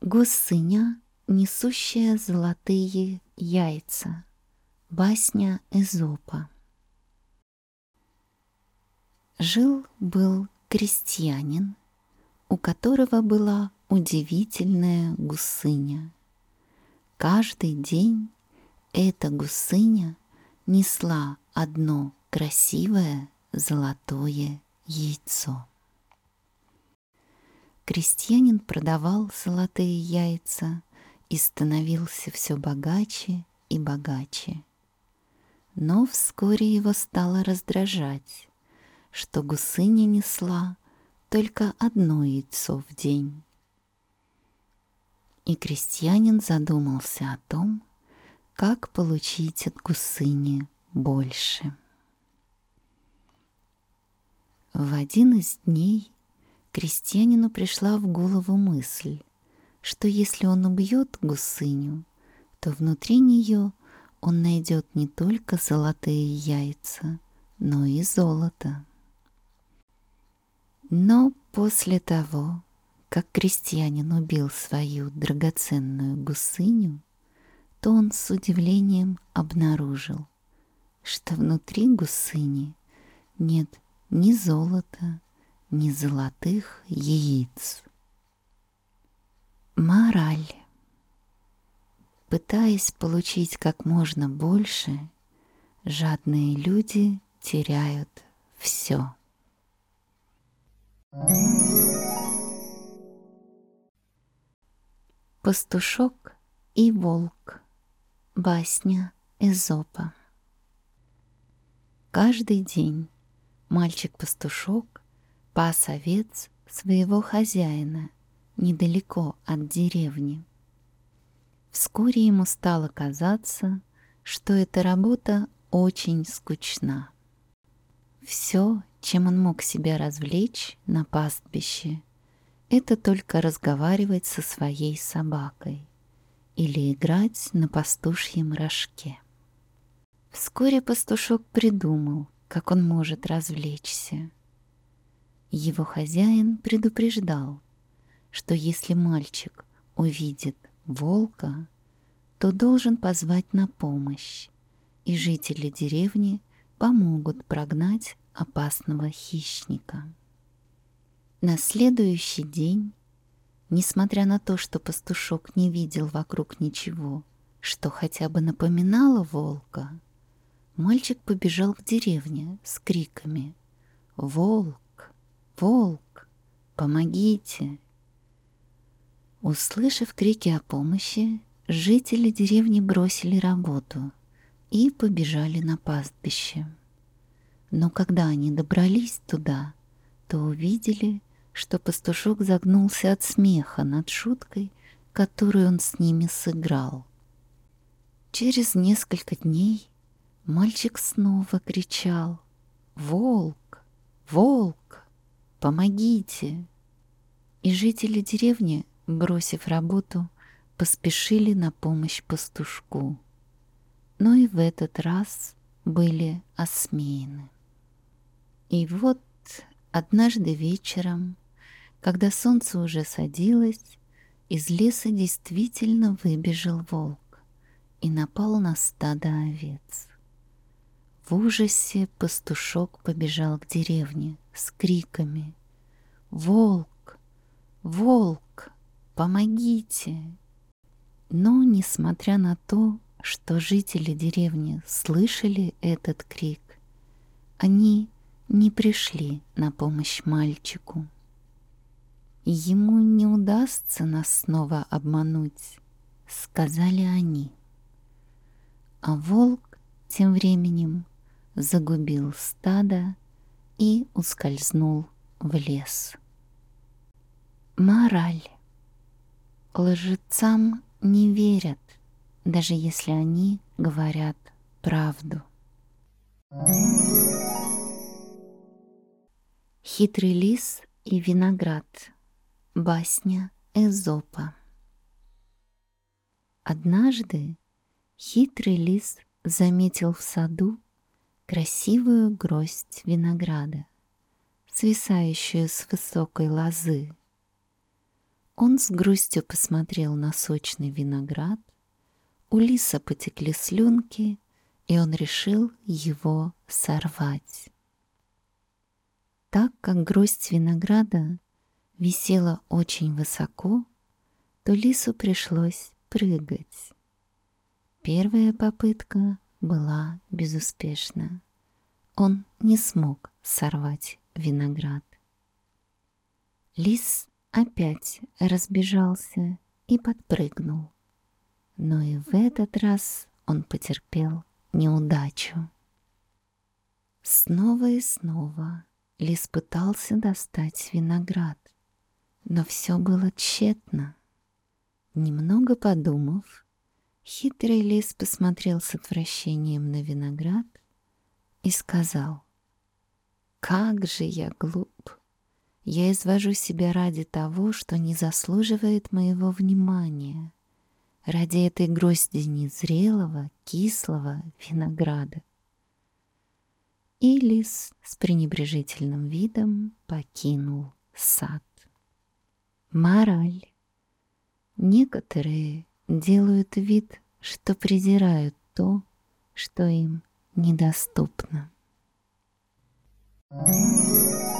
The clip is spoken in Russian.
Гусыня, несущая золотые яйца. Басня Эзопа. Жил-был крестьянин, у которого была удивительная гусыня. Каждый день эта гусыня несла одно красивое золотое яйцо. Крестьянин продавал золотые яйца и становился все богаче и богаче. Но вскоре его стало раздражать, что гусыня несла только одно яйцо в день. И крестьянин задумался о том, как получить от гусыни больше. В один из дней крестьянину пришла в голову мысль, что если он убьет гусыню, то внутри нее он найдет не только золотые яйца, но и золото. Но после того, как крестьянин убил свою драгоценную гусыню, то он с удивлением обнаружил, что внутри гусыни нет ни золота, ни золотых яиц. Мораль. Пытаясь получить как можно больше, жадные люди теряют все. Пастушок и волк. Басня Эзопа. Каждый день мальчик-пастушок пас овец своего хозяина недалеко от деревни. Вскоре ему стало казаться, что эта работа очень скучна. Все, чем он мог себя развлечь на пастбище, это только разговаривать со своей собакой или играть на пастушьем рожке. Вскоре пастушок придумал, как он может развлечься. Его хозяин предупреждал, что если мальчик увидит волка, то должен позвать на помощь, и жители деревни помогут прогнать опасного хищника. На следующий день Несмотря на то, что пастушок не видел вокруг ничего, что хотя бы напоминало волка, мальчик побежал к деревне с криками «Волк! Волк! Помогите!». Услышав крики о помощи, жители деревни бросили работу и побежали на пастбище. Но когда они добрались туда, то увидели, что пастушок загнулся от смеха над шуткой, которую он с ними сыграл. Через несколько дней мальчик снова кричал «Волк! Волк! Помогите!» И жители деревни, бросив работу, поспешили на помощь пастушку. Но и в этот раз были осмеяны. И вот однажды вечером когда солнце уже садилось, из леса действительно выбежал волк и напал на стадо овец. В ужасе пастушок побежал к деревне с криками «Волк! Волк! Помогите!» Но, несмотря на то, что жители деревни слышали этот крик, они не пришли на помощь мальчику. Ему не удастся нас снова обмануть, сказали они. А волк тем временем загубил стадо и ускользнул в лес. Мораль. Лжецам не верят, даже если они говорят правду. Хитрый лис и виноград – Басня Эзопа Однажды хитрый лис заметил в саду красивую гроздь винограда свисающую с высокой лозы. Он с грустью посмотрел на сочный виноград, у лиса потекли слюнки, и он решил его сорвать. Так как гроздь винограда висела очень высоко, то лису пришлось прыгать. Первая попытка была безуспешна. Он не смог сорвать виноград. Лис опять разбежался и подпрыгнул. Но и в этот раз он потерпел неудачу. Снова и снова лис пытался достать виноград, но все было тщетно. Немного подумав, хитрый лис посмотрел с отвращением на виноград и сказал, «Как же я глуп! Я извожу себя ради того, что не заслуживает моего внимания, ради этой грозди незрелого, кислого винограда». И лис с пренебрежительным видом покинул сад. Мораль. Некоторые делают вид, что презирают то, что им недоступно. Thank you.